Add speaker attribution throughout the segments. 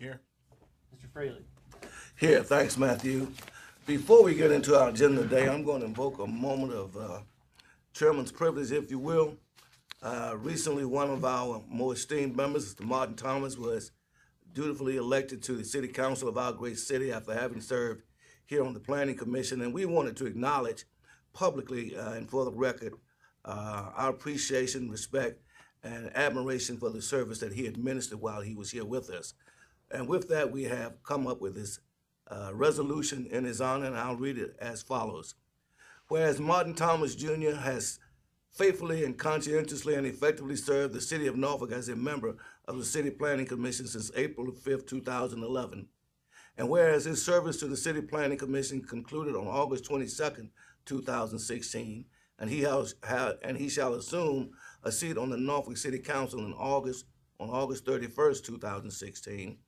Speaker 1: Here.
Speaker 2: Mr. Fraley.
Speaker 3: Here, thanks, Matthew. Before we get into our agenda today, I'm going to invoke a moment of uh, chairman's privilege, if you will. Uh, Recently, one of our more esteemed members, Mr. Martin Thomas, was dutifully elected to the city council of our great city after having served here on the planning commission, and we wanted to acknowledge publicly uh, and for the record uh, our appreciation, respect, and admiration for the service that he administered while he was here with us. And with that, we have come up with this uh, resolution in his honor, and I'll read it as follows. Whereas Martin Thomas Jr. has faithfully and conscientiously and effectively served the city of Norfolk as a member of the City Planning Commission since April 5, 2011. And whereas his service to the City Planning Commission concluded on August 22, 2016, and he has, ha- and he shall assume a seat on the Norfolk City Council in August on August 31, 2016.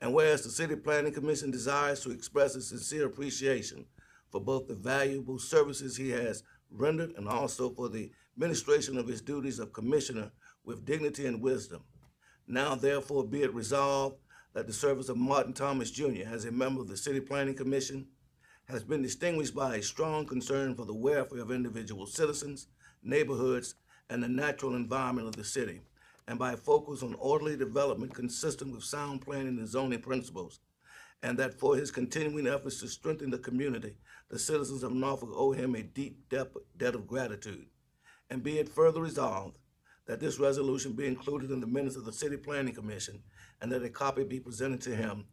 Speaker 3: And whereas the City Planning Commission desires to express its sincere appreciation for both the valuable services he has rendered and also for the administration of his duties of commissioner with dignity and wisdom. Now therefore be it resolved that the service of Martin Thomas Jr. as a member of the City Planning Commission has been distinguished by a strong concern for the welfare of individual citizens, neighborhoods, and the natural environment of the city, and by a focus on orderly development consistent with sound planning and zoning principles, and that for his continuing efforts to strengthen the community, the citizens of Norfolk owe him a deep debt debt of gratitude. And be it further resolved that this resolution be included in the minutes of the City Planning Commission, and that a copy be presented to him,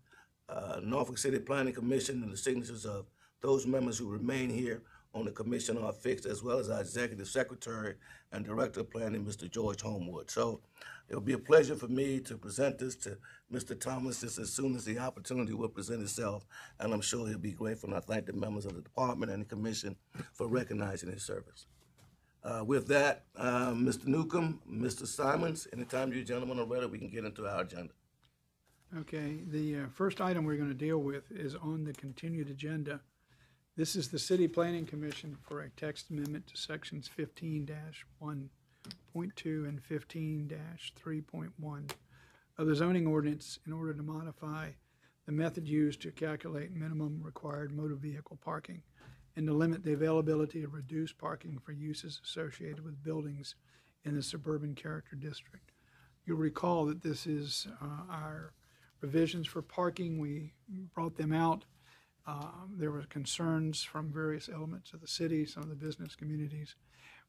Speaker 3: uh, Norfolk City Planning Commission, and the signatures of those members who remain here on the commission are fixed, as well as our Executive Secretary and Director of Planning, Mr. George Homewood. So it'll be a pleasure for me to present this to Mr. Thomas just as soon as the opportunity will present itself, and I'm sure he'll be grateful, and I thank the members of the department and the commission for recognizing his service. Uh, With that, uh, Mr. Newcomb, Mr. Simons, anytime you gentlemen are ready, we can get into our agenda.
Speaker 4: Okay, the uh, first item we're going to deal with is on the continued agenda. This is the City Planning Commission for a text amendment to sections fifteen one point two and fifteen three point one of the zoning ordinance in order to modify the method used to calculate minimum required motor vehicle parking and to limit the availability of reduced parking for uses associated with buildings in the suburban character district. You'll recall that this is uh, our revisions for parking. We brought them out. Um, There were concerns from various elements of the city, some of the business communities.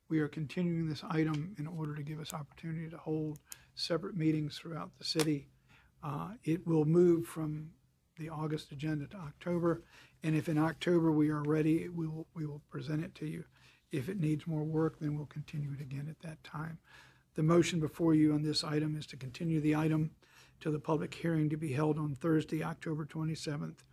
Speaker 4: We are continuing this item in order to give us opportunity to hold separate meetings throughout the city. Uh, It will move from the August agenda to October, and if in October we are ready, we will, we will present it to you. If it needs more work, then we'll continue it again at that time. The motion before you on this item is to continue the item to the public hearing to be held on Thursday, October 27th,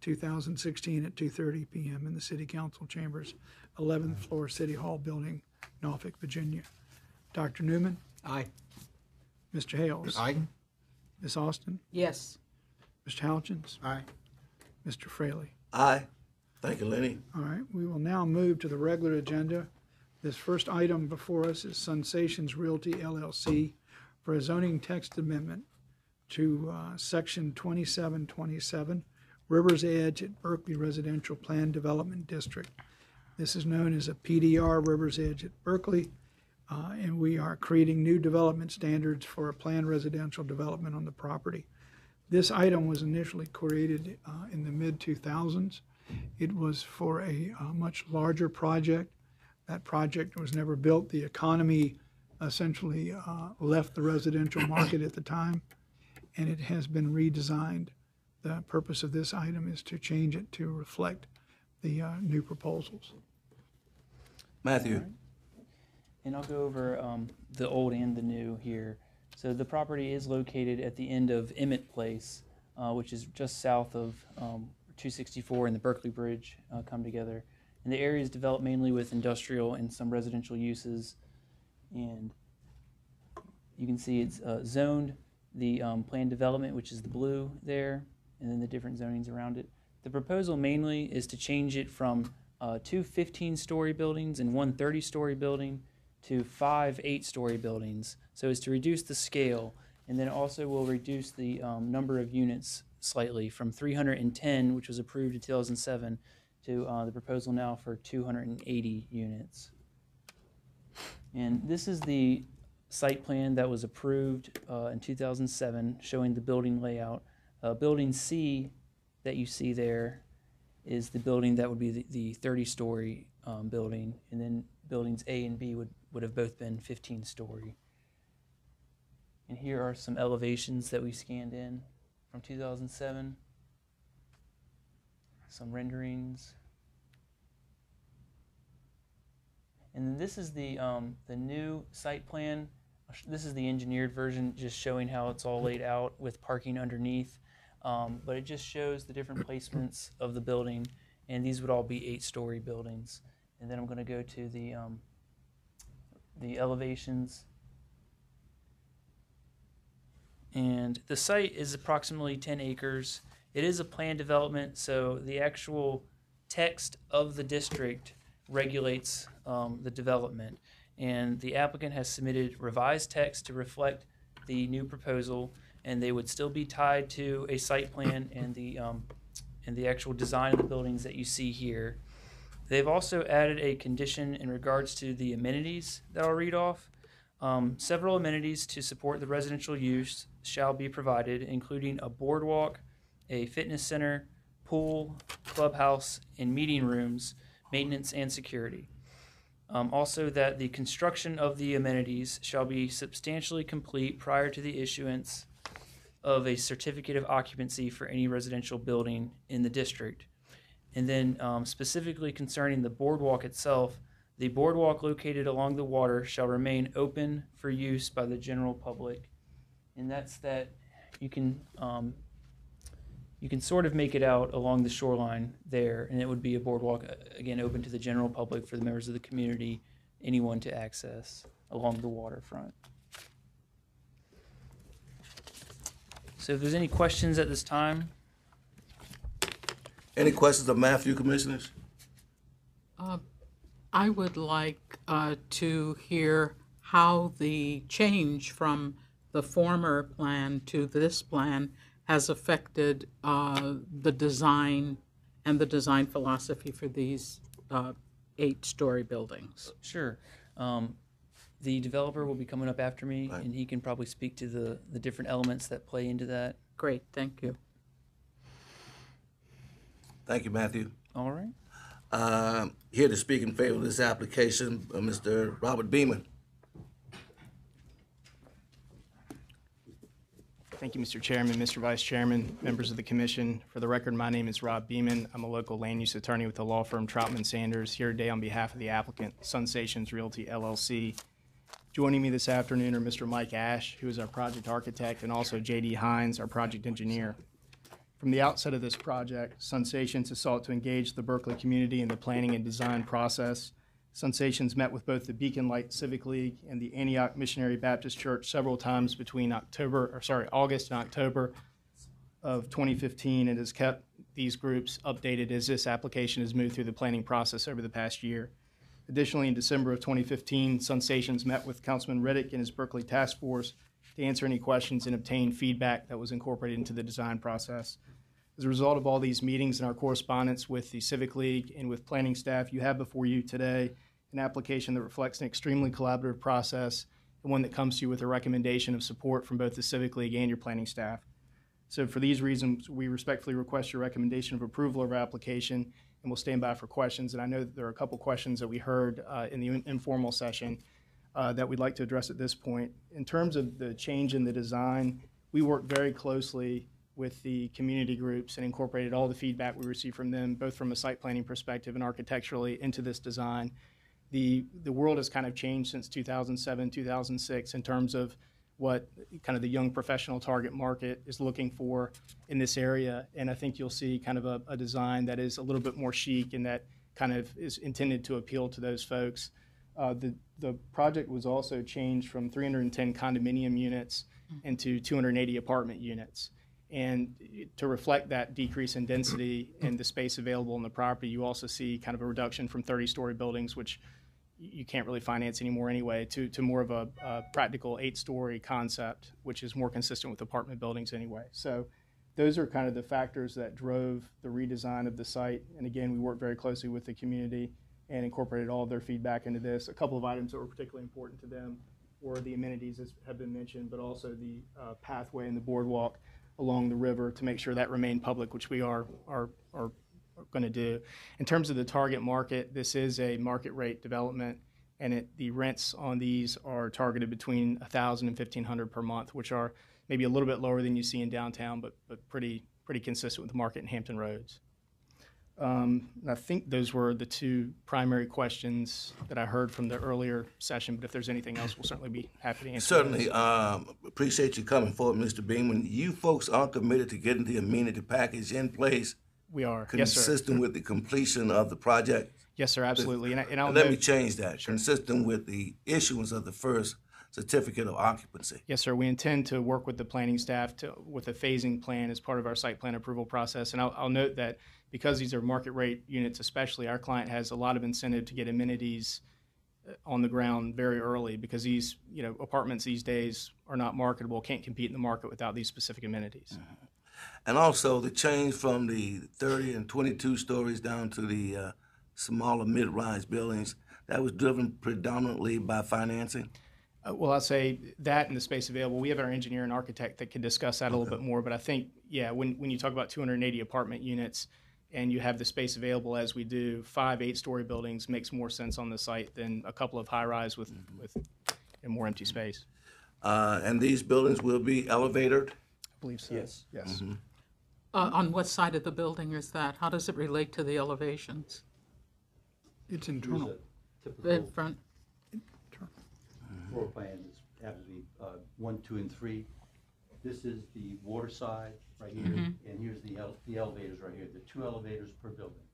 Speaker 4: 2016 at 2:30 PM in the City Council Chambers, 11th floor City Hall Building, Norfolk, Virginia. Dr. Newman?
Speaker 1: Aye.
Speaker 4: Mr. Hales?
Speaker 1: Aye.
Speaker 4: Ms. Austin?
Speaker 5: Yes.
Speaker 4: Mr. Houchins?
Speaker 1: Aye.
Speaker 4: Mr. Fraley?
Speaker 3: Aye. Thank you, Lenny.
Speaker 4: All right, we will now move to the regular agenda. This first item before us is Sensations Realty LLC for a zoning text amendment to uh, Section 2727, River's Edge at Berkeley Residential Plan Development District. This is known as a PDR River's Edge at Berkeley, uh, and we are creating new development standards for a planned residential development on the property. This item was initially created uh, in the mid-2000s. It was for a uh, much larger project. That project was never built. The economy essentially uh, left the residential market at the time, and it has been redesigned. The purpose of this item is to change it to reflect the uh, new proposals.
Speaker 3: Matthew.
Speaker 2: And I'll go over um, the old and the new here. So the property is located at the end of Emmett Place, uh, which is just south of um, 264 and the Berkeley Bridge uh, come together. And the area is developed mainly with industrial and some residential uses. And you can see it's uh, zoned the um, planned development, which is the blue there, and then the different zonings around it. The proposal mainly is to change it from uh, two 15-story buildings and one 30-story building to five eight-story buildings, so as to reduce the scale And then also will reduce the um, number of units slightly from 310, which was approved in 2007, to uh, the proposal now for 280 units. And this is the site plan that was approved uh, in 2007, showing the building layout. Uh, Building C that you see there is the building that would be the- the 30-story um, building, and then buildings A and B would, would have both been 15-story. And here are some elevations that we scanned in from 2007. Some renderings. And then this is the, um, the new site plan. This is the engineered version, just showing how it's all laid out with parking underneath. Um, but it just shows the different placements of the building, and these would all be eight-story buildings. And then I'm going to go to the, um, the elevations. And the site is approximately 10 acres. It is a planned development, so the actual text of the district regulates um, the development. And the applicant has submitted revised text to reflect the new proposal, and they would still be tied to a site plan and the, um, and the actual design of the buildings that you see here. They've also added a condition in regards to the amenities that I'll read off. Um, several amenities to support the residential use shall be provided, including a boardwalk, a fitness center, pool, clubhouse, and meeting rooms, maintenance and security. Um, also, that the construction of the amenities shall be substantially complete prior to the issuance of a certificate of occupancy for any residential building in the district. And then, um, specifically concerning the boardwalk itself, the boardwalk located along the water shall remain open for use by the general public. And that's that you can um, you can sort of make it out along the shoreline there, and it would be a boardwalk uh, again open to the general public for the members of the community, anyone to access along the waterfront. So, if there's any questions at this time,
Speaker 3: Any questions of Matthew, Commissioners?
Speaker 1: I would like uh, to hear how the change from the former plan to this plan has affected uh, the design and the design philosophy for these uh, eight-story buildings.
Speaker 2: Sure. Um, the developer will be coming up after me, and he can probably speak to the, the different elements that play into that.
Speaker 1: Great, thank you.
Speaker 3: Thank you, Matthew.
Speaker 2: All right.
Speaker 3: Uh, Here to speak in favor of this application, uh, Mr. Robert Beaman.
Speaker 5: Thank you, Mr. Chairman, Mr. Vice Chairman, members of the commission. For the record, my name is Rob Beeman. I'm a local land use attorney with the law firm Troutman Sanders, here today on behalf of the applicant, Sensations Realty LLC. Joining me this afternoon are Mr. Mike Ash, who is our project architect, and also J.D. Hines, our project engineer. From the outset of this project, Sensations has sought to engage the Berkeley community in the planning and design process. Sensations met with both the Beacon Light Civic League and the Antioch Missionary Baptist Church several times between October, or sorry, August and October of 2015, and has kept these groups updated as this application has moved through the planning process over the past year. Additionally, in December of 2015, Sensations met with Councilman Riddick and his Berkeley Task Force to answer any questions and obtain feedback that was incorporated into the design process. As a result of all these meetings and our correspondence with the Civic League and with planning staff, you have before you today an application that reflects an extremely collaborative process and one that comes to you with a recommendation of support from both the Civic League and your planning staff. So for these reasons, we respectfully request your recommendation of approval of our application, and we'll stand by for questions. And I know that there are a couple questions that we heard uh, in the informal session uh, that we'd like to address at this point. In terms of the change in the design, we worked very closely with the community groups and incorporated all the feedback we received from them, both from a site planning perspective and architecturally, into this design. The, the world has kind of changed since 2007, 2006 in terms of what kind of the young professional target market is looking for in this area. And I think you'll see kind of a, a design that is a little bit more chic and that kind of is intended to appeal to those folks. Uh, the, the project was also changed from 310 condominium units into 280 apartment units. And to reflect that decrease in density and the space available in the property, you also see kind of a reduction from 30-story buildings, which you can't really finance anymore anyway, to, to more of a, a practical eight-story concept, which is more consistent with apartment buildings anyway. So those are kind of the factors that drove the redesign of the site. And again, we worked very closely with the community and incorporated all of their feedback into this. A couple of items that were particularly important to them were the amenities, as have been mentioned, but also the uh, pathway and the boardwalk along the river to make sure that remained public, which we are, are, are going to do. In terms of the target market, this is a market rate development, and it, the rents on these are targeted between 1,000 and 1,500 per month, which are maybe a little bit lower than you see in downtown, but, but pretty, pretty consistent with the market in Hampton Roads. Um, I think those were the two primary questions that I heard from the earlier session, but if there's anything else, we'll certainly be happy to answer.
Speaker 3: Certainly, um, appreciate you coming forward, Mr. Beaman. You folks are committed to getting the amenity package in place,
Speaker 5: We are. Yes, sir.
Speaker 3: consistent with the completion of the project.
Speaker 5: Yes, sir, absolutely. And, I, and I'll
Speaker 3: Let me change that, consistent with the issuance of the first certificate of occupancy.
Speaker 5: Yes, sir. We intend to work with the planning staff to, with a phasing plan as part of our site plan approval process. And I'll, I'll note that because these are market rate units especially, our client has a lot of incentive to get amenities uh, on the ground very early because these, you know, apartments these days are not marketable, can't compete in the market without these specific amenities.
Speaker 3: And also the change from the 30 and 22 stories down to the uh, smaller mid-rise buildings, that was driven predominantly by financing?
Speaker 5: Uh, Well, I'll say that and the space available. We have our engineer and architect that can discuss that a little bit more. But I think, yeah, when, when you talk about 280 apartment units and you have the space available as we do, five eight-story buildings makes more sense on the site than a couple of high-rise with, with and more empty space.
Speaker 3: Uh, And these buildings will be elevated?
Speaker 5: I believe so.
Speaker 6: Yes.
Speaker 5: Yes.
Speaker 1: Uh, on what side of the building is that? How does it relate to the elevations?
Speaker 4: It's
Speaker 6: Here's
Speaker 4: internal.
Speaker 6: a
Speaker 1: In
Speaker 6: typical
Speaker 1: front?
Speaker 6: floor plan, this happens to be uh, one, two, and three. This is the water side right here, and here's the ele- the elevators right here, the two elevators per building.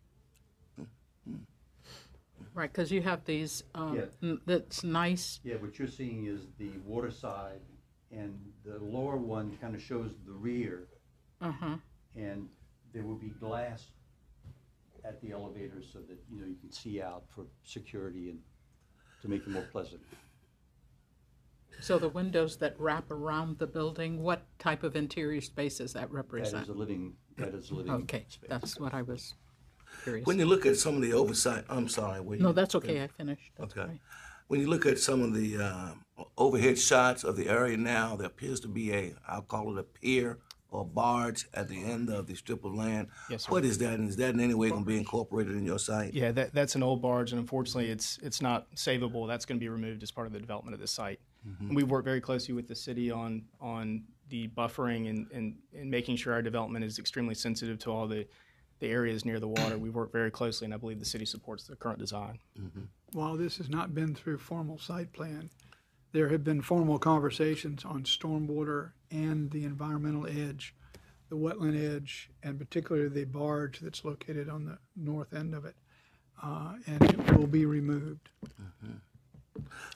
Speaker 1: Right, because you have these, um,
Speaker 6: Yeah.
Speaker 1: n- that's nice,
Speaker 6: Yeah, what you're seeing is the water side, and the lower one kind of shows the rear,
Speaker 1: uh-huh.
Speaker 6: And there will be glass at the elevators so that, you know, you can see out for security and to make it more pleasant.
Speaker 1: So the windows that wrap around the building, what type of interior space does that
Speaker 6: That
Speaker 1: represent?
Speaker 6: is a living, that is a living
Speaker 1: Okay,
Speaker 6: space.
Speaker 1: that's what I was curious.
Speaker 3: When you look at some of the oversight, I'm sorry. will
Speaker 1: No,
Speaker 3: you-
Speaker 1: that's okay, I finished, that's
Speaker 3: Okay.
Speaker 1: fine.
Speaker 3: When you look at some of the uh, overhead shots of the area now, there appears to be a, I'll call it a pier or barge at the end of the strip of land.
Speaker 5: Yes, sir.
Speaker 3: What is that, and is that in any way going to be incorporated in your site?
Speaker 5: Yeah, that, that's an old barge, and unfortunately, it's it's not savable. That's going to be removed as part of the development of this site. Mm-hmm. And we've worked very closely with the city on on the buffering and, and, and making sure our development is extremely sensitive to all the, the areas near the water. We've worked very closely, and I believe the city supports the current design. Mm-hmm.
Speaker 4: While this has not been through formal site plan, there have been formal conversations on stormwater and the environmental edge, the wetland edge, and particularly the barge that's located on the north end of it. Uh, And it will be removed.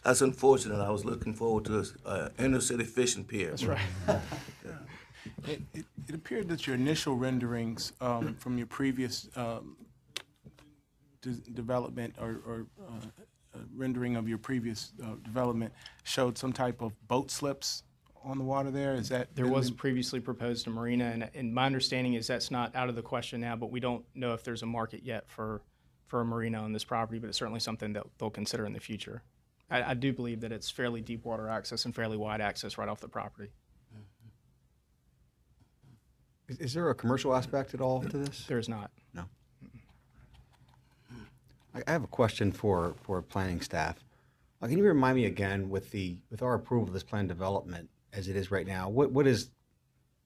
Speaker 3: That's unfortunate. I was looking forward to uh, inner city fishing pier.
Speaker 5: That's right.
Speaker 7: It, it, it appeared that your initial renderings um, from your previous um, de- development or, or uh, rendering of your previous uh, development showed some type of boat slips on the water there. Is that
Speaker 5: There
Speaker 7: been-
Speaker 5: was previously proposed a marina, and, and my understanding is that's not out of the question now, but we don't know if there's a market yet for, for a marina on this property, but it's certainly something that they'll consider in the future. I, I do believe that it's fairly deep water access and fairly wide access right off the property.
Speaker 8: Is, is there a commercial aspect at all to this?
Speaker 5: There is not.
Speaker 8: No. I, have a question for, for planning staff. Uh, can you remind me again with the, with our approval of this plan development as it is right now, what, what is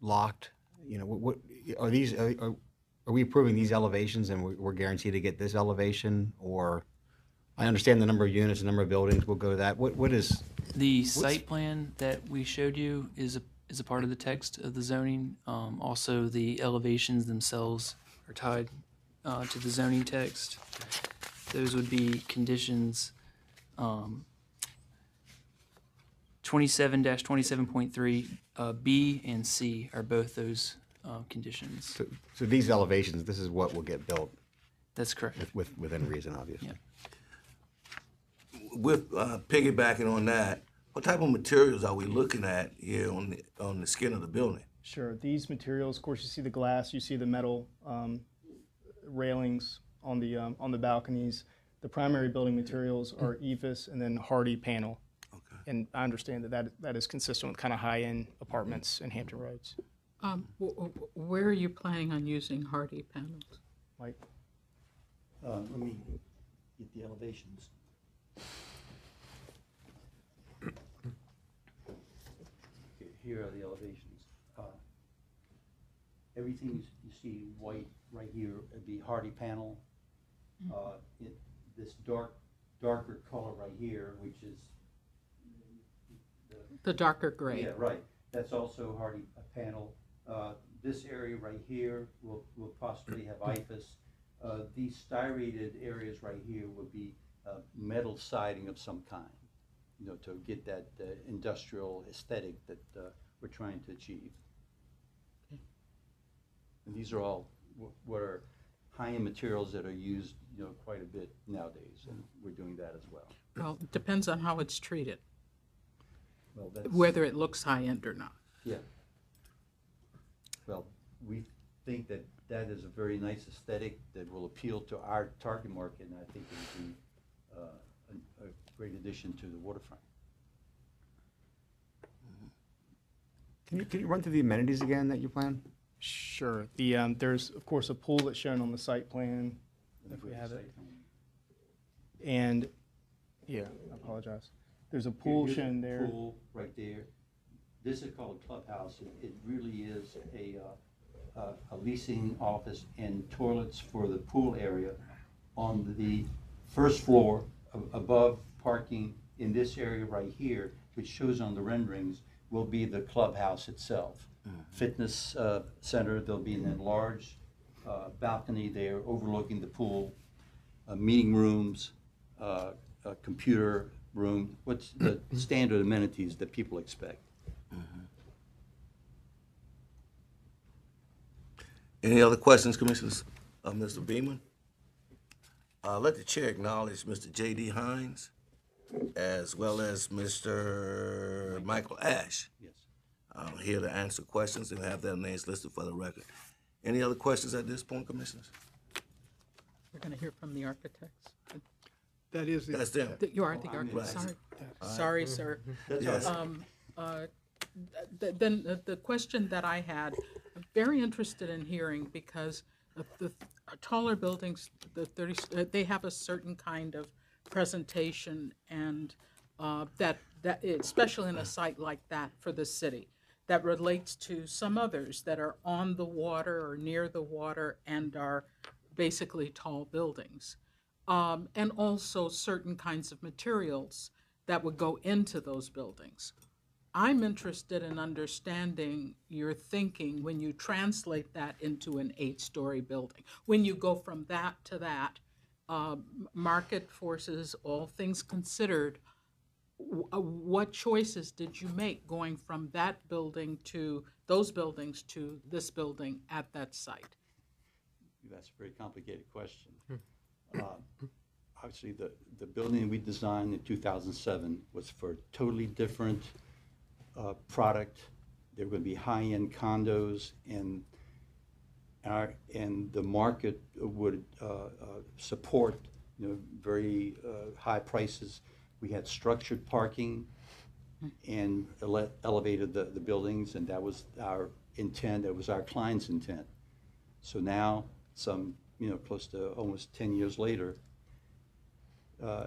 Speaker 8: locked? You know, what, what, are these, are, are- are we approving these elevations and we- we're guaranteed to get this elevation? Or, I understand the number of units, the number of buildings, we'll go to that. What, what is,
Speaker 2: The site plan that we showed you is a, is a part of the text of the zoning. Um, also, the elevations themselves are tied, uh, to the zoning text. Those would be conditions, um, twenty-seven twenty-seven point three, uh, B and C are both those, uh, conditions.
Speaker 8: so, so these elevations, this is what will get built
Speaker 2: That's correct.
Speaker 8: with, with, within reason, obviously.
Speaker 2: Yeah.
Speaker 3: with uh, piggybacking on that, what type of materials are we looking at here on the on the skin of the building?
Speaker 5: Sure. These materials, of course, you see the glass, you see the metal um, railings on the um, on the balconies. The primary building materials are EIFS and then Hardie panel.
Speaker 3: Okay.
Speaker 5: And I understand that that, that is consistent with kind of high-end apartments in Hampton Roads.
Speaker 1: Um, wh- wh- Where are you planning on using Hardie panels?
Speaker 5: Like,
Speaker 6: Uh, let me get the elevations. Here- Here are the elevations. Uh, Everything you s- you see white right here, would be Hardie panel. Uh, it- This dark, darker color right here, which is the
Speaker 1: The darker gray?
Speaker 6: yeah, right. That's also Hardie uh, panel. Uh, This area right here will, will possibly have EIFS. Uh, These styrated areas right here would be uh, metal siding of some kind, you know, to get that uh, industrial aesthetic that uh, we're trying to achieve. And these are all wh- what are high-end materials that are used, you know, quite a bit nowadays, and we're doing that as well.
Speaker 1: Well, it depends on how it's treated,
Speaker 6: Well, that's.
Speaker 1: whether it looks high-end or not.
Speaker 6: Yeah. Well, we think that that is a very nice aesthetic that will appeal to our target market, and I think it would be uh, a, a great addition to the waterfront.
Speaker 8: Can you, can you run through the amenities again that you plan?
Speaker 5: Sure. The, um, there's, of course, a pool that's shown on the site plan, if we have it. And, yeah, I apologize. There's a pool
Speaker 6: Here's a
Speaker 5: shown there.
Speaker 6: Pool right there. This is called a clubhouse. It, it really is a, uh, a- a leasing office and toilets for the pool area on the first floor a- above parking in this area right here, which shows on the renderings, will be the clubhouse itself. Fitness, uh, center, there'll be an enlarged, uh, balcony there overlooking the pool, uh, meeting rooms, uh, a computer room, what's the standard amenities that people expect.
Speaker 3: Any other questions, Commissioners? Uh, Mr. Beaman? Uh, let the chair acknowledge Mr. J.D. Hines as well as Mr. Michael Ash.
Speaker 6: Yes.
Speaker 3: Uh, here to answer questions and have their names listed for the record. Any other questions at this point, Commissioners?
Speaker 1: We're going to hear from the architects.
Speaker 4: That is the.
Speaker 3: That's them.
Speaker 1: Th- You are the architect,
Speaker 3: Right.
Speaker 1: sorry. Sorry, sir.
Speaker 3: Yes.
Speaker 1: Um, uh, th- Then the- the question that I had, I'm very interested in hearing because of the taller buildings, the 30, uh, they have a certain kind of presentation and uh, that, that, especially in a site like that for the city, that relates to some others that are on the water or near the water and are basically tall buildings um, and also certain kinds of materials that would go into those buildings. I'm interested in understanding your thinking when you translate that into an eight-story building. When you go from that to that, um, market forces, all things considered, uh, what choices did you make going from that building to those buildings to this building at that site?
Speaker 6: That's a very complicated question. Uh, Obviously, the, the building we designed in 2007 was for a totally different uh, product. There were going to be high-end condos, and our, and the market would uh, uh, support, you know, very uh, high prices. We had structured parking and ele- elevated the, the buildings, and that was our intent, that was our client's intent. So now, some, you know, close to almost 10 years later, uh,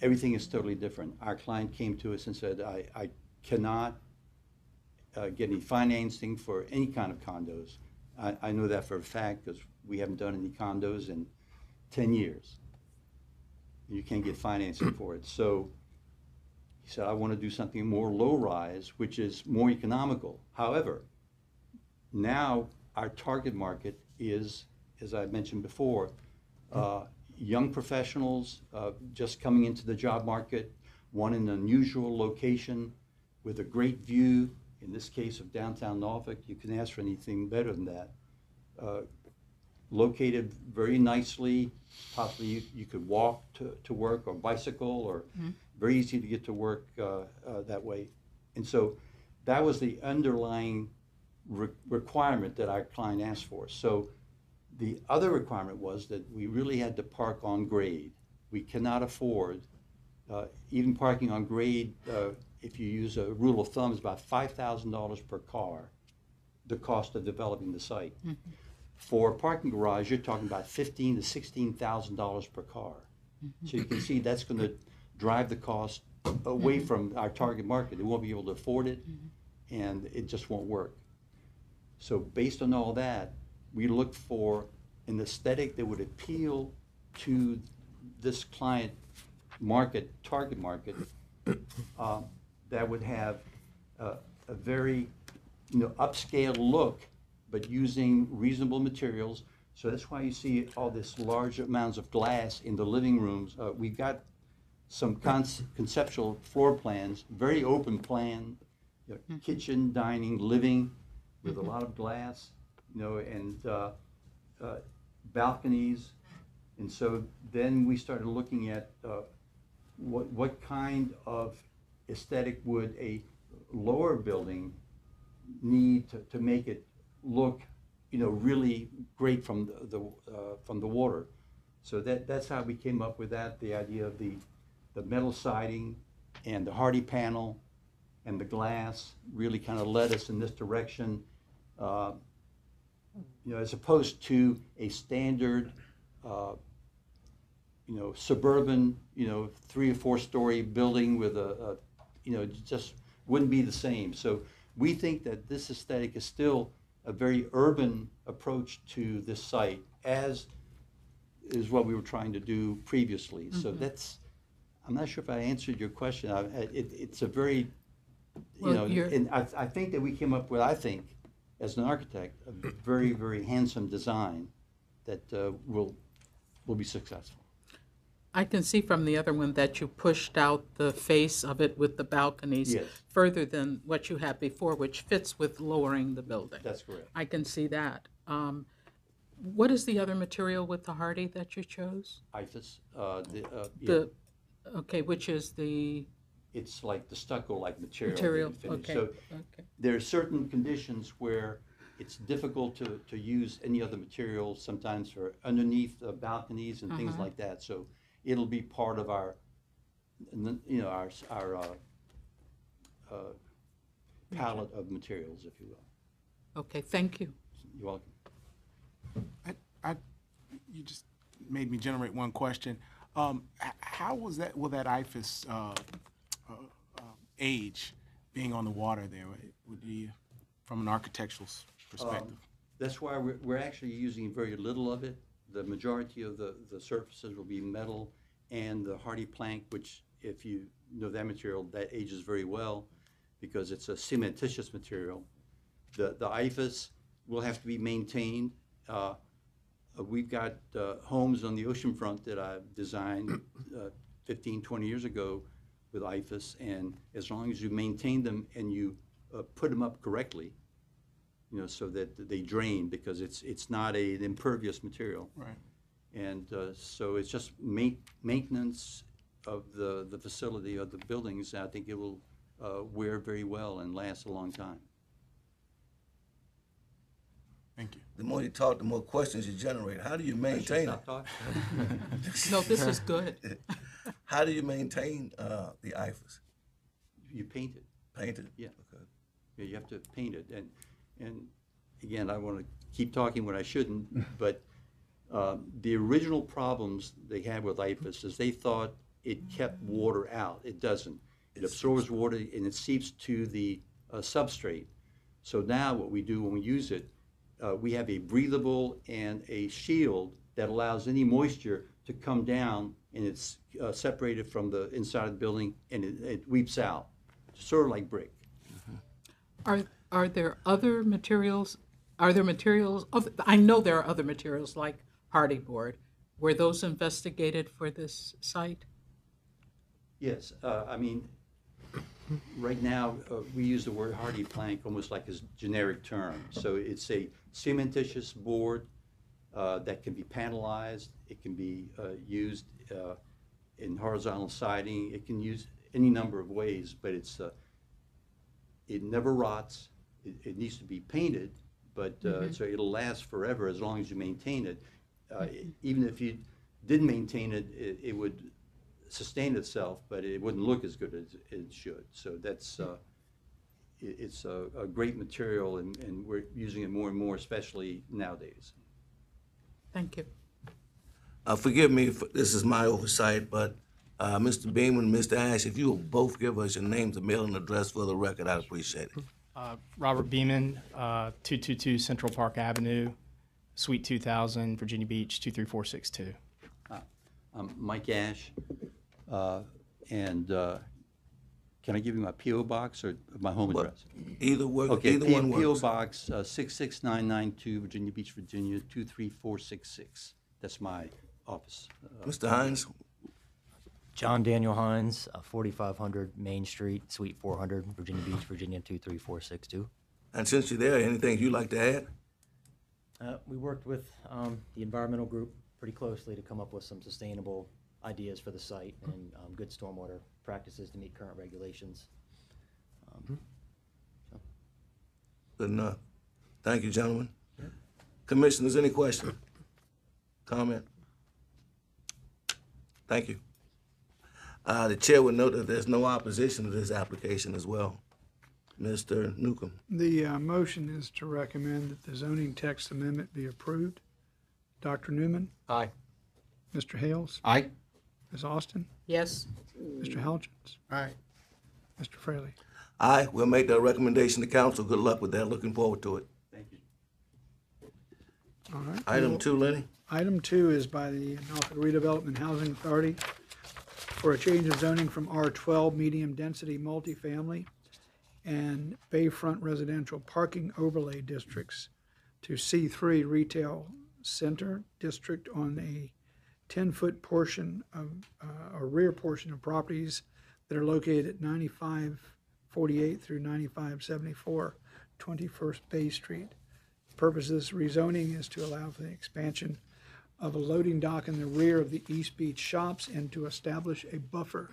Speaker 6: everything is totally different. Our client came to us and said, I, I cannot uh, get any financing for any kind of condos. I, I know that for a fact because we haven't done any condos in 10 years. You can't get financing for it. So he said, I want to do something more low-rise, which is more economical. However, now our target market is, as I mentioned before, uh, young professionals uh, just coming into the job market, one in an unusual location with a great view. In this case of downtown Norfolk, you can ask for anything better than that. Uh, located very nicely. Possibly you, you could walk to, to work or bicycle or very easy to get to work uh, uh, that way. And so that was the underlying re- requirement that our client asked for. So the other requirement was that we really had to park on grade. We cannot afford, uh, even parking on grade, uh, if you use a rule of thumb, is about five thousand dollars per car, the cost of developing the site. For a parking garage, you're talking about fifteen to sixteen thousand dollars per car. So you can see that's gonna drive the cost away from our target market. They won't be able to afford it, and it just won't work. So based on all that, we look for an aesthetic that would appeal to this client market, target market, um, that would have uh, a very, you know, upscale look, but using reasonable materials. So that's why you see all this large amounts of glass in the living rooms. Uh, We've got some conce- conceptual floor plans, very open plan, you know, kitchen, dining, living, with a lot of glass, you know, and uh, uh, balconies. And so then we started looking at uh, what, what kind of aesthetic would a lower building need to, to make it look, you know, really great from the, the, uh, from the water. So that, that's how we came up with that, the idea of the, the metal siding and the Hardie panel and the glass really kind of led us in this direction. Uh, You know, as opposed to a standard, uh, you know, suburban, you know, three or four-story building with a, a, you know, just wouldn't be the same. So we think that this aesthetic is still a very urban approach to this site, as is what we were trying to do previously. So that's, I'm not sure if I answered your question. I, it, it's a very, you
Speaker 1: Well,
Speaker 6: know,
Speaker 1: you're-
Speaker 6: and I, I think that we came up with, I think, as an architect, a very, very handsome design that uh, will, will be successful.
Speaker 1: I can see from the other one that you pushed out the face of it with the balconies
Speaker 6: Yes.
Speaker 1: further than what you had before, which fits with lowering the building.
Speaker 6: That's correct.
Speaker 1: I can see that. Um, What is the other material with the Hardie that you chose?
Speaker 6: EIFS, uh, the, uh, yeah,
Speaker 1: The, okay, which is the
Speaker 6: it's like the stucco-like material. that
Speaker 1: material,
Speaker 6: you finish.
Speaker 1: okay,
Speaker 6: So
Speaker 1: okay.
Speaker 6: there are certain conditions where it's difficult to, to use any other material, sometimes for underneath the balconies and things
Speaker 1: Uh-huh.
Speaker 6: like that. So it'll be part of our, you know, our, our uh, uh, palette of materials, if you will.
Speaker 1: Okay, thank you.
Speaker 6: You're welcome.
Speaker 7: I, I, you just made me generate one question. Um, how was that, will that EIFS, uh, uh, uh, age being on the water there? Would you, from an architectural perspective?
Speaker 6: Um, That's why we're, we're actually using very little of it. The majority of the, the surfaces will be metal and the Hardie plank, which if you know that material, that ages very well because it's a cementitious material. The, the EIFS will have to be maintained. Uh, uh, We've got uh, homes on the ocean front that I designed uh, 15, 20 years ago with EIFS, and as long as you maintain them and you uh, put them up correctly, you know, so that they drain, because it's, it's not a, an impervious material.
Speaker 7: Right.
Speaker 6: And uh, so it's just ma- maintenance of the, the facility, of the buildings, I think it will uh, wear very well and last a long time.
Speaker 7: Thank you.
Speaker 3: The more you talk, the more questions you generate. How do you maintain it?
Speaker 1: No, this is good.
Speaker 3: How do you maintain uh, the EIFS?
Speaker 6: You paint it.
Speaker 3: Paint it?
Speaker 6: Yeah.
Speaker 3: Okay.
Speaker 6: Yeah, you have to paint it, and, and again, I want to keep talking when I shouldn't, but um, the original problems they had with EIFS is they thought it kept water out. It doesn't. It absorbs water and it seeps to the uh, substrate. So now what we do when we use it, uh, we have a breathable and a shield that allows any moisture to come down and it's uh, separated from the inside of the building and it, it weeps out, sort of like brick.
Speaker 1: Are, are there other materials, are there materials, I know there are other materials like Hardie board. Were those investigated for this site?
Speaker 6: Yes, uh, I mean, right now, uh, we use the word Hardie plank almost like a generic term. So it's a cementitious board uh, that can be panelized, it can be uh, used uh, in horizontal siding, it can use any number of ways, but it's, uh, it never rots, it, it needs to be painted, but, uh, so it'll last forever as long as you maintain it. Uh, Even if you didn't maintain it, it, it would sustain itself, but it wouldn't look as good as it should. So that's, uh, i it's a, a great material and, and we're using it more and more, especially nowadays.
Speaker 1: Thank you.
Speaker 3: Uh, forgive me if this is my oversight, but, uh, Mr. Beaman, Mr. Ash, if you will both give us your names and mailing address for the record, I'd appreciate it.
Speaker 5: Uh, Robert Beeman, uh, 222 Central Park Avenue, Suite 2000, Virginia Beach, 23462.
Speaker 6: I'm Mike Ash, uh, and uh, can I give you my PO box or my home
Speaker 3: What-
Speaker 6: address?
Speaker 3: Either work,
Speaker 6: Okay,
Speaker 3: either
Speaker 6: P-
Speaker 3: one
Speaker 6: PO
Speaker 3: works.
Speaker 6: box uh, 66992, Virginia Beach, Virginia 23466. That's my office. Uh,
Speaker 3: Mr. Hines,
Speaker 9: John Daniel Hines, uh, 4500 Main Street, Suite 400, Virginia Beach, Virginia 23462.
Speaker 3: and since you're there, anything you'd like to add?
Speaker 9: Uh, We worked with um, the environmental group pretty closely to come up with some sustainable ideas for the site and um, good stormwater practices to meet current regulations. Um,
Speaker 3: Good enough. Thank you, gentlemen. Commissioners, any question? Comment? Thank you. Uh, the chair would note that there's no opposition to this application as well. Mr. Newcomb,
Speaker 4: The uh, motion is to recommend that the zoning text amendment be approved. Dr. Newman,
Speaker 8: Aye.
Speaker 4: Mr. Hales,
Speaker 8: Aye.
Speaker 4: Ms. Austin,
Speaker 1: Yes,
Speaker 4: Mr. Halkins,
Speaker 7: Aye.
Speaker 4: Mr. Fraley.
Speaker 3: aye, we'll make that recommendation to council. Good luck with that. Looking forward to it.
Speaker 6: Thank you.
Speaker 4: All right.
Speaker 3: Item two, Lenny?
Speaker 4: Item two is by the Norfolk Redevelopment Housing Authority for a change of zoning from R12 medium density multifamily and Bayfront residential parking overlay districts to C3 retail center district on a 10-foot portion of, uh, a rear portion of properties that are located at 9548 through 9574 21st Bay Street. The Purpose of this rezoning is to allow for the expansion of a loading dock in the rear of the East Beach shops and to establish a buffer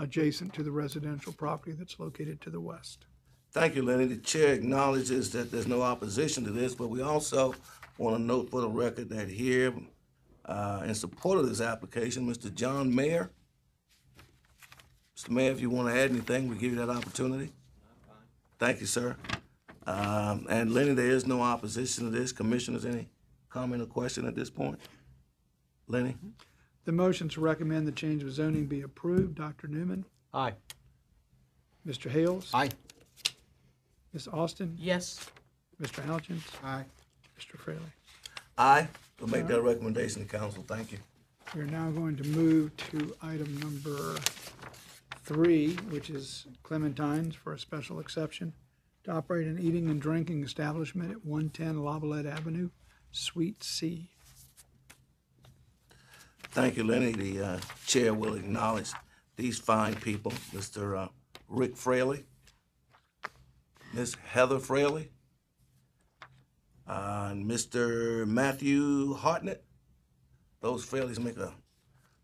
Speaker 4: adjacent to the residential property that's located to the west.
Speaker 3: Thank you, Lenny. The chair acknowledges that there's no opposition to this, but we also want to note for the record that here, uh, in support of this application, Mr. John Mayer. Mr. Mayor, if you want to add anything, we give you that opportunity. Thank you, sir. Um, and Lenny, there is no opposition to this. Commissioners, any comment or question at this point? Lenny?
Speaker 4: The motion to recommend the change of zoning be approved. Dr. Newman,
Speaker 8: Aye.
Speaker 4: Mr. Hales,
Speaker 8: Aye.
Speaker 4: Ms. Austin,
Speaker 1: yes,
Speaker 4: Mr. Halkins,
Speaker 7: Aye.
Speaker 4: Mr. Fraley.
Speaker 3: Aye. We'll make that recommendation to council. Thank you.
Speaker 4: We're now going to move to item number three, which is Clementine's for a special exception to operate an eating and drinking establishment at 110 Lavalette Avenue, Suite C.
Speaker 3: Thank you, Lenny. The uh, chair will acknowledge these fine people, Mr. uh, Rick Fraley, Miss Heather Fraley, uh, and Mr. Matthew Hartnett. Those Fraleys make a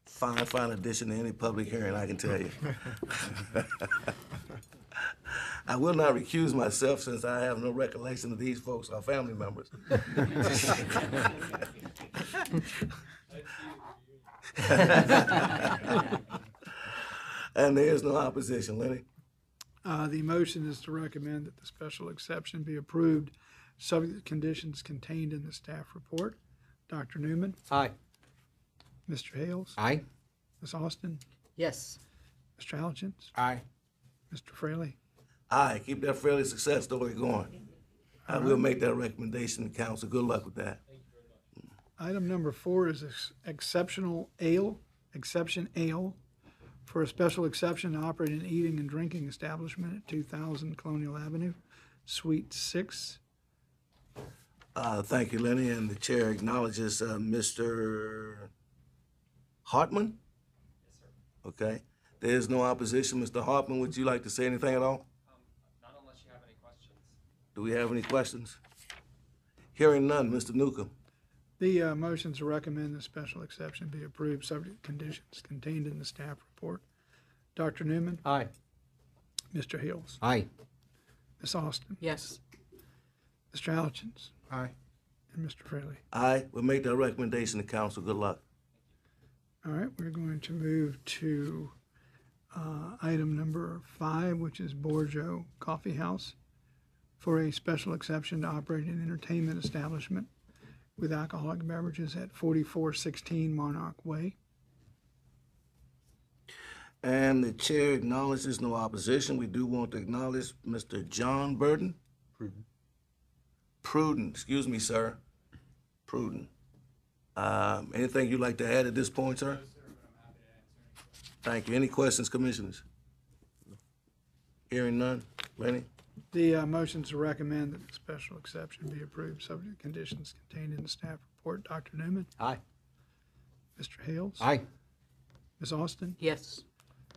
Speaker 3: fine, fine addition to any public hearing, I can tell you. I will not recuse myself since I have no recollection of these folks are family members. And there is no opposition, Lenny.
Speaker 4: Uh, The motion is to recommend that the special exception be approved, subject to conditions contained in the staff report. Dr. Newman,
Speaker 8: Aye.
Speaker 4: Mr. Hales,
Speaker 8: Aye.
Speaker 4: Ms. Austin,
Speaker 1: yes.
Speaker 4: Mr. Halkins,
Speaker 7: Aye.
Speaker 4: Mr. Fraley.
Speaker 3: Aye, keep that Fraley success story going. I will make that recommendation to council. Good luck with that.
Speaker 4: Item number four is ex- exceptional ale, exception ale for a special exception to operate an eating and drinking establishment at 2000 Colonial Avenue, Suite 6.
Speaker 3: Uh, thank you, Lenny, and the chair acknowledges, uh, Mr. Hartman? Yes, sir. Okay, there is no opposition. Mr. Hartman, would you like to say anything at all?
Speaker 10: Not unless you have any questions.
Speaker 3: Do we have any questions? Hearing none, Mr. Newcomb.
Speaker 4: The uh, motion to recommend the special exception be approved, subject to conditions contained in the staff report. Dr. Newman,
Speaker 8: Aye.
Speaker 4: Mr. Hills,
Speaker 8: Aye.
Speaker 4: Ms. Austin,
Speaker 1: Yes.
Speaker 4: Mr. Algens,
Speaker 7: Aye.
Speaker 4: and Mr. Fraley.
Speaker 3: Aye, we'll make that recommendation to council. Good luck.
Speaker 4: All right, we're going to move to uh, item number five, which is Borjo Coffee House for a special exception to operate an entertainment establishment with alcoholic beverages at 4416 Monarch Way.
Speaker 3: And the chair acknowledges no opposition. We do want to acknowledge Mr. John Burton. Prudent. Prudent, excuse me, sir. Prudent. Um, anything you'd like to add at this point, sir? Thank you. Any questions, commissioners? Hearing none. Lenny?
Speaker 4: The uh, motion to recommend that the special exception be approved, subject to conditions contained in the staff report. Dr. Newman,
Speaker 8: Aye.
Speaker 4: Mr. Hales.
Speaker 8: Aye.
Speaker 4: Ms. Austin,
Speaker 1: Yes.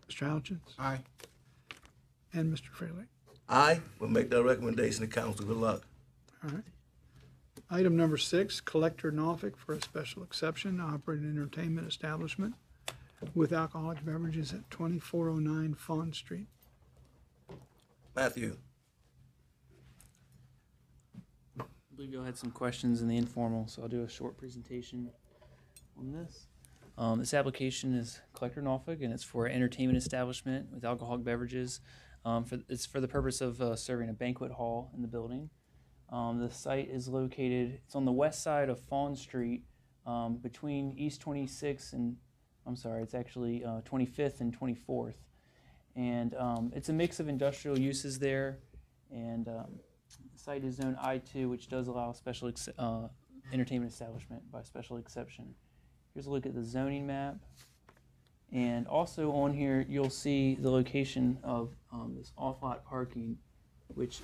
Speaker 4: Mr. Algens,
Speaker 7: Aye.
Speaker 4: and Mr. Fraley.
Speaker 3: Aye. We'll make that recommendation to council. Good luck.
Speaker 4: All right. Item number six, Collector Norfolk for a special exception to operate an entertainment establishment with alcoholic beverages at 2409 Fawn Street.
Speaker 3: Matthew?
Speaker 2: I believe you all had some questions in the informal, so I'll do a short presentation on this. Um, this application is Collector Norfolk, and it's for an entertainment establishment with alcoholic beverages. Um, for, it's for the purpose of uh, serving a banquet hall in the building. Um, the site is located, it's on the west side of Fawn Street, um, between East 26th and, I'm sorry, it's actually uh, 25th and 24th. And um, it's a mix of industrial uses there, and um, site is zone I2, which does allow special uh, entertainment establishment by special exception. Here's a look at the zoning map. And also on here, you'll see the location of um, this off-lot parking, which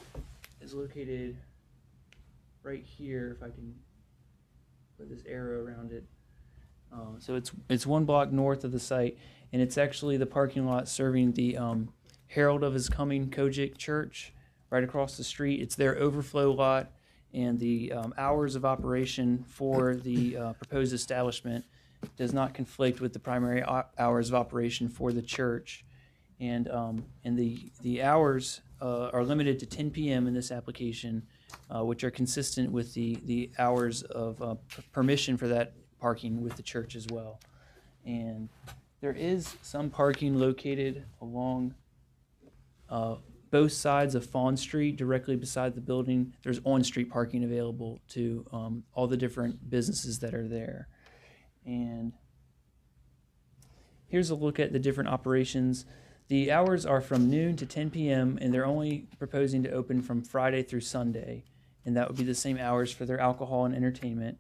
Speaker 2: is located right here, if I can put this arrow around it. Uh, so it's it's one block north of the site, and it's actually the parking lot serving the um, Herald of His Coming Kojic Church right across the street. It's their overflow lot, and the um, hours of operation for the uh, proposed establishment does not conflict with the primary o- hours of operation for the church. And, um, and the, the hours uh, are limited to 10 p.m. in this application, uh, which are consistent with the, the hours of uh, p- permission for that parking with the church as well. And there is some parking located along uh, both sides of Fawn Street, directly beside the building. There's on-street parking available to um, all the different businesses that are there. And here's a look at the different operations. The hours are from noon to 10 p.m., and they're only proposing to open from Friday through Sunday. And that would be the same hours for their alcohol and entertainment.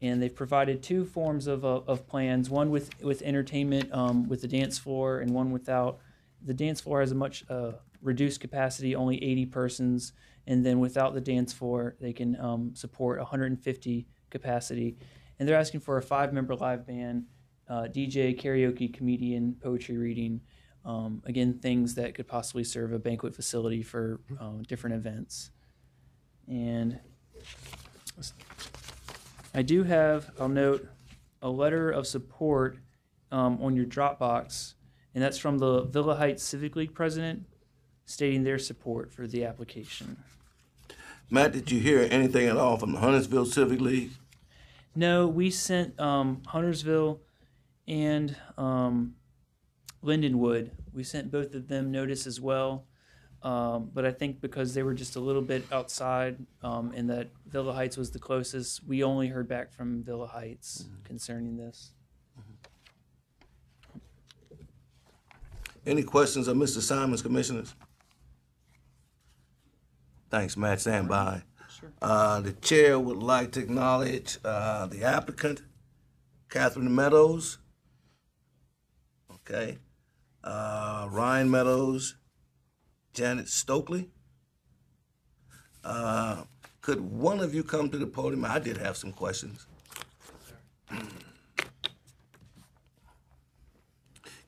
Speaker 2: And they've provided two forms of, uh, of plans one with, with entertainment um, with the dance floor, and one without. The dance floor has a much uh, reduced capacity, only 80 persons. And then without the dance floor, they can um, support 150 capacity. And they're asking for a five member live band, uh, DJ, karaoke, comedian, poetry reading. Um, again, things that could possibly serve a banquet facility for um, different events. And I do have, I'll note, a letter of support um, on your Dropbox, and that's from the Villa Heights Civic League president stating their support for the application.
Speaker 3: Matt, did you hear anything at all from the Huntersville Civic League?
Speaker 2: No, we sent um, Huntersville and um, Lindenwood. We sent both of them notice as well. Um, but I think because they were just a little bit outside um, and that Villa Heights was the closest, we only heard back from Villa Heights concerning this.
Speaker 3: Any questions of Mr. Simons, commissioners? Thanks, Matt. Stand by.
Speaker 2: Sure.
Speaker 3: Uh, the chair would like to acknowledge, uh, the applicant, Catherine Meadows. Okay. Uh, Ryan Meadows, Janet Stokely. Uh, could one of you come to the podium? I did have some questions.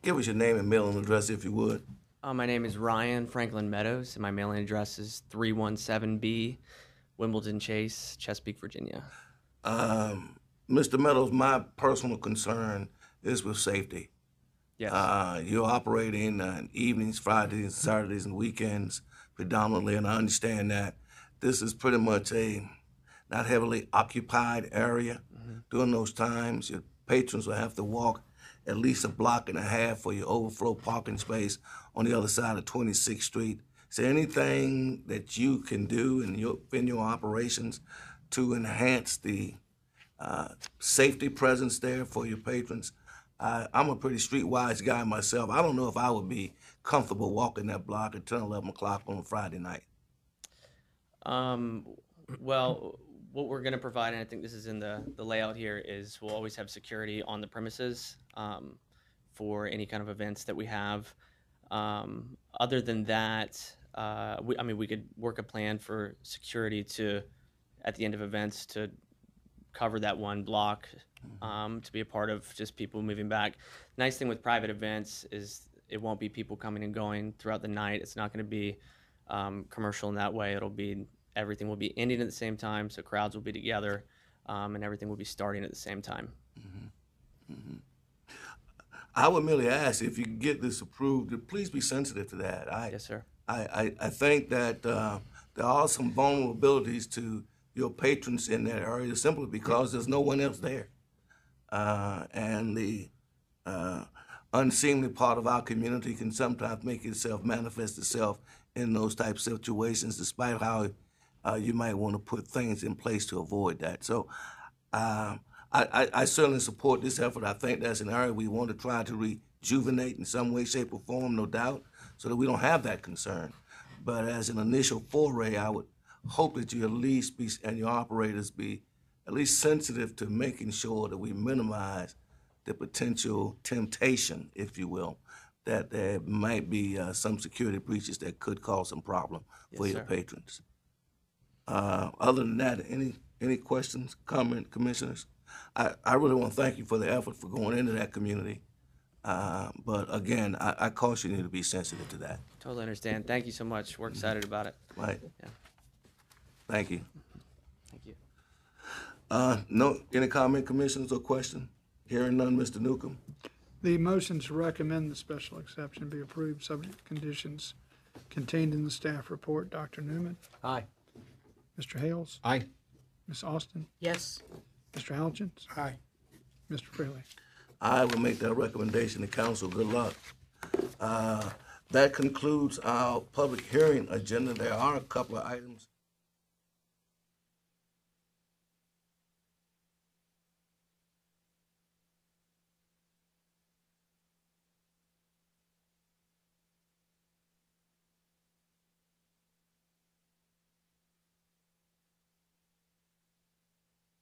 Speaker 3: Give us your name and mailing address if you would.
Speaker 10: Uh, my name is Ryan Franklin Meadows, and my mailing address is 317B Wimbledon Chase, Chesapeake, Virginia.
Speaker 3: Um, Mr. Meadows, my personal concern is with safety.
Speaker 10: Yes.
Speaker 3: Uh, you're operating on evenings, Fridays, Saturdays, and weekends predominantly, and I understand that this is pretty much a not heavily occupied area during those times. Your patrons will have to walk at least a block and a half for your overflow parking space on the other side of 26th Street. Is there anything that you can do in your in your operations to enhance the uh, safety presence there for your patrons? I, I'm a pretty streetwise guy myself. I don't know if I would be comfortable walking that block at 10, 11 o'clock on a Friday night.
Speaker 10: Um, well, what we're gonna provide, and I think this is in the, the layout here, is we'll always have security on the premises, um, for any kind of events that we have. Um, other than that, uh, we, I mean, we could work a plan for security to, at the end of events, to cover that one block, um, to be a part of just people moving back. Nice thing with private events is it won't be people coming and going throughout the night. It's not gonna be, um, commercial in that way. It'll be everything will be ending at the same time, so crowds will be together, um, and everything will be starting at the same time.
Speaker 3: I would merely ask if you get this approved, please be sensitive to that. I,
Speaker 10: Yes, sir.
Speaker 3: I, I, I think that uh, there are some vulnerabilities to your patrons in that area simply because there's no one else there. Uh, and the uh, unseemly part of our community can sometimes make itself manifest itself in those type of situations, despite how uh, you might want to put things in place to avoid that. So um, I, I, I certainly support this effort. I think that's an area we want to try to rejuvenate in some way, shape, or form, no doubt, so that we don't have that concern. But as an initial foray, I would hope that you at least be, and your operators be at least sensitive to making sure that we minimize the potential temptation, if you will, that there might be uh, some security breaches that could cause some problem for your
Speaker 10: sir.
Speaker 3: patrons. Uh, other than that, any any questions, comment, commissioners? I, I really want to thank you for the effort for going into that community. Uh, but again, I, I caution you to be sensitive to that.
Speaker 10: Totally understand. Thank you so much. We're excited about it.
Speaker 3: Right?
Speaker 10: Yeah.
Speaker 3: Thank you.
Speaker 10: Thank you.
Speaker 3: Uh, no, any comment, commissioners, or question? Hearing none, Mr. Newcomb.
Speaker 4: The motion to recommend the special exception be approved, subject to conditions contained in the staff report. Dr. Newman,
Speaker 8: Aye.
Speaker 4: Mr. Hales,
Speaker 8: Aye.
Speaker 4: Ms. Austin,
Speaker 1: Yes,
Speaker 4: Mr. Algens,
Speaker 7: Aye.
Speaker 4: Mr. Freeland.
Speaker 3: I will make that recommendation to council. Good luck. Uh, That concludes our public hearing agenda. There are a couple of items